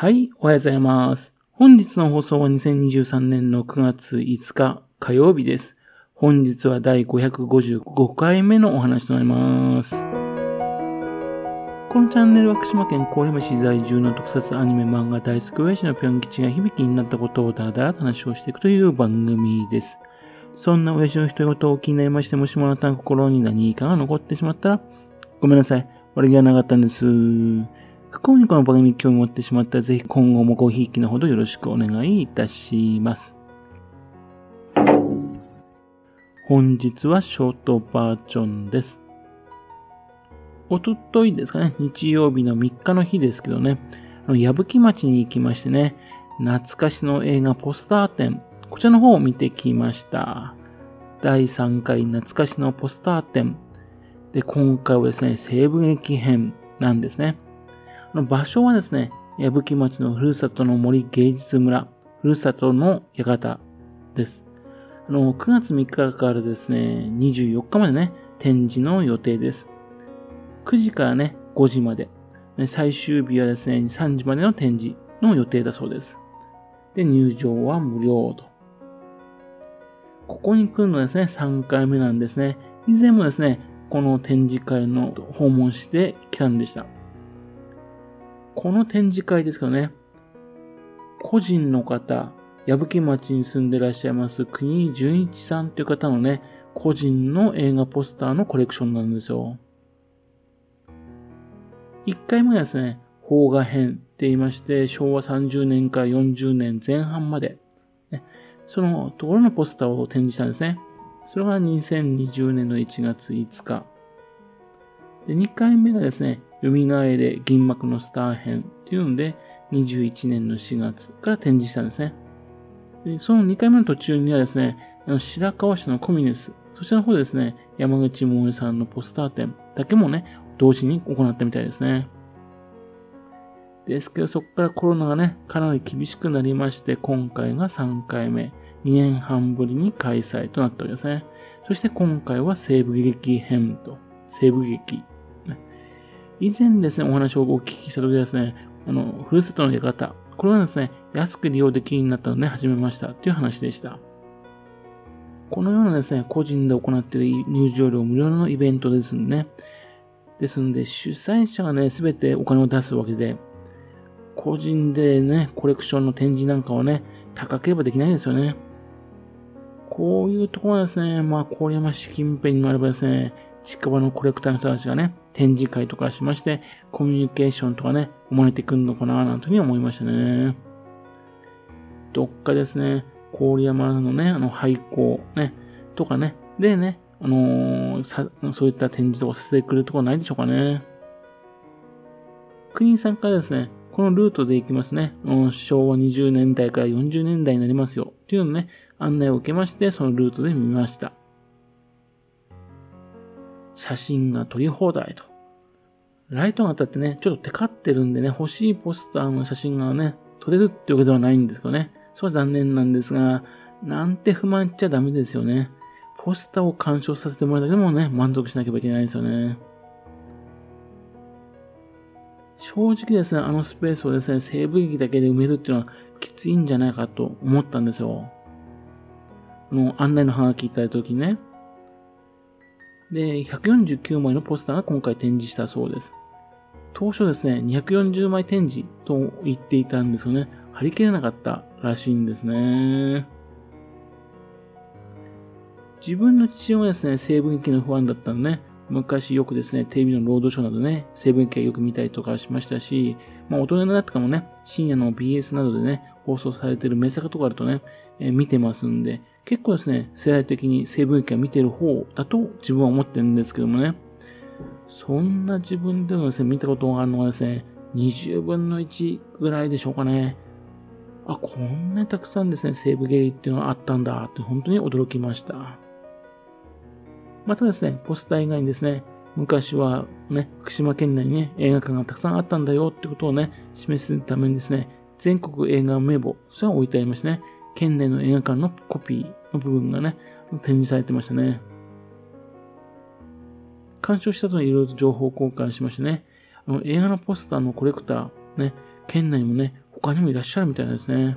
はい、おはようございます。本日の放送は2023年の9月5日火曜日です。本日は第555回目のお話となります。このチャンネルは福島県郡山市在住の特撮アニメ漫画大好き親父のぴょん吉が響きになったことをだらだらと話をしていくという番組です。そんな親父の一言を気になりまして、もしもあなたの心に何かが残ってしまったら、ごめんなさい。悪気はなかったんです。不幸にこの番組興味持ってしまったら、ぜひ今後もごひいきのほどよろしくお願いいたします。本日はショートバージョンです。おとといですかね、日曜日の3日の日ですけどね、矢吹町に行きましてね、懐かしの映画ポスター展、こちらの方を見てきました。第3回懐かしのポスター展。で、今回はですね、西部劇編なんですね。場所はですね、矢吹町のふるさとの森芸術村、ふるさとの館です。あの、9月3日からですね、24日までね、展示の予定です。9時からね、5時まで。最終日はですね、3時までの展示の予定だそうです。で、入場は無料と。ここに来るのはですね、3回目なんですね。以前もですね、この展示会の訪問してきたんでした。この展示会ですけどね、個人の方、矢吹町に住んでらっしゃいます国井純一さんという方のね、個人の映画ポスターのコレクションなんですよ。1回目はですね、邦画編って言いまして、昭和30年から40年前半まで、ね、そのところのポスターを展示したんですね。それが2020年の1月5日。で2回目がですね、蘇れ銀幕のスター編っていうので、21年の4月から展示したんですね。でその2回目の途中にはですね、あの白河市のコミネス、そちらの方でですね、山口萌さんのポスター展だけもね、同時に行ったみたいですね。ですけど、そこからコロナがね、かなり厳しくなりまして、今回が3回目、2年半ぶりに開催となったわけですね。そして今回は西部劇編と、西部劇。以前ですね、お話をお聞きした時ですね、あの、ふるさとの館、これはですね、安く利用できるようになったので始めましたという話でした。このようなですね、個人で行っている入場料無料のイベントですんでね。ですんで、主催者がね、すべてお金を出すわけで、個人でね、コレクションの展示なんかはね、高ければできないですよね。こういうところはですね、まあ、郡山市近辺にもあればですね、近場のコレクターの人たちがね、展示会とかしまして、コミュニケーションとかね、生まれてくるのかな、なんていうふうに思いましたね。どっかですね、郡山のね、あの、廃校、ね、とかね、でね、あのー、さ、そういった展示とかさせてくれるところないでしょうかね。国さんからですね、このルートで行きますね、うん昭和20年代から40年代になりますよ、っていうのね、案内を受けまして、そのルートで見ました。写真が撮り放題と。ライトが当たってね、ちょっとテカってるんでね、欲しいポスターの写真がね、撮れるってわけではないんですけどね。それは残念なんですが、なんて不満っちゃダメですよね。ポスターを鑑賞させてもらうだけでもね、満足しなければいけないですよね。正直ですね、あのスペースをですね、西部劇だけで埋めるっていうのはきついんじゃないかと思ったんですよ。あの、案内のハガキいただいた時にね。で、149枚のポスターが今回展示したそうです。当初ですね、240枚展示と言っていたんですよね。貼り切れなかったらしいんですね。自分の父親はですね、西部劇のファンだったんでね、昔よくですね、テレビのロードショーなどね、西部劇はよく見たりとかしましたし、まあ大人になってからもね、深夜の BS などでね、放送されてる名作とかあるとね、えー、見てますんで、結構ですね、世代的に西部劇を見てる方だと自分は思ってるんですけどもね、そんな自分でもですね、見たことがあるのはですね、20分の1ぐらいでしょうかね。あ、こんなにたくさんですね、西部劇っていうのがあったんだって本当に驚きました。またですね、ポスター以外にですね、昔はね、福島県内にね、映画館がたくさんあったんだよってことをね、示すためにですね、全国映画名簿、それは置いてありましてね、県内の映画館のコピーの部分がね、展示されてましたね。鑑賞した後にいろいろと情報交換しましてね、あの映画のポスターのコレクター、ね、県内もね、他にもいらっしゃるみたいですね。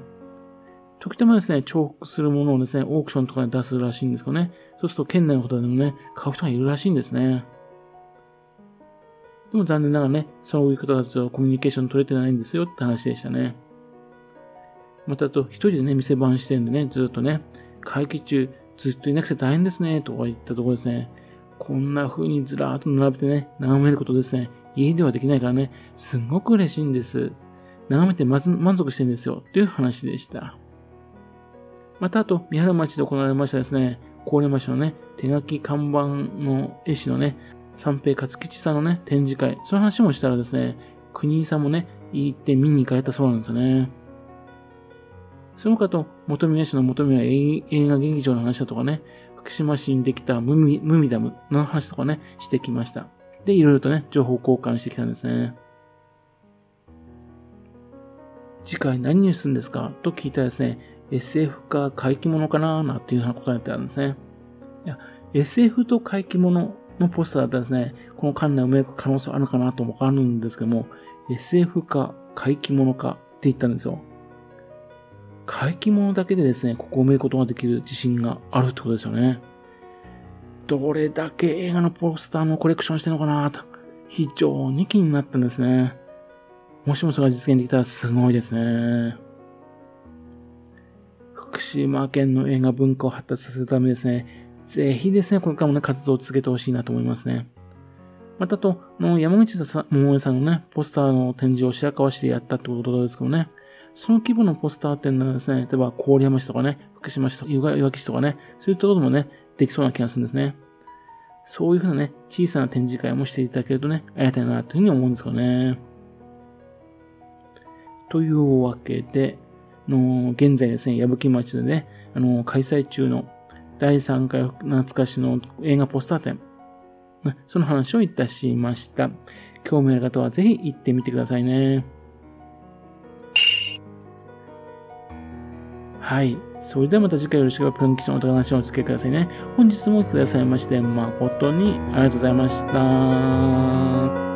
時たまですね、重複するものをですね、オークションとかに出すらしいんですけどね。そうすると県内の方でもね、買う人がいるらしいんですね。でも残念ながらね、そういう方たちとコミュニケーション取れてないんですよって話でしたね。またあと、一人でね、店番してるんでね、ずっとね、会期中ずっといなくて大変ですね、とか言ったところですね。こんな風にずらーっと並べてね、眺めることですね。家ではできないからね、すごく嬉しいんです。眺めてまず満足してるんですよ。という話でした。またあと、三原町で行われましたですね、高齢町のね、手書き看板の絵師のね、三平勝吉さんのね、展示会、その話もしたらですね、国井さんもね、行って見に行かれたそうなんですよね。その他と、元宮市の元宮映画劇場の話だとかね、福島市にできたムミムミダムの話とかね、してきました。で、いろいろとね、情報交換してきたんですね。次回何にするんですかと聞いたらですね、SF か怪奇物かななんていうような答えてあるんですね。いや、SF と怪奇物のポスターだったらですね、この関連を埋めく可能性あるかなともわかるんですけども、SF か怪奇物かって言ったんですよ。怪奇物だけでですね、ここを埋めることができる自信があるってことですよね。どれだけ映画のポスターのコレクションしてるのかなと、非常に気になったんですね。もしもそれが実現できたらすごいですね。福島県の映画文化を発達させるためですね、ぜひですね、これからもね、活動を続けてほしいなと思いますね。またと、の山口桃江さんのね、ポスターの展示を白河市でやったってことですけどね、その規模のポスター展ならですね、例えば郡山市とかね、福島市とか岩木市とかね、そういうところもね、できそうな気がするんですね。そういうふうなね、小さな展示会もしていただけるとね、ありがたいなというふうに思うんですよね。というわけで、の現在ですね、矢吹町でね、あの、開催中の第3回懐かしの映画ポスター展、その話をいたしました。興味ある方はぜひ行ってみてくださいね。はい。それではまた次回よろしくプロンキションのお話をお付けくださいね。本日もくださいまして誠にありがとうございました。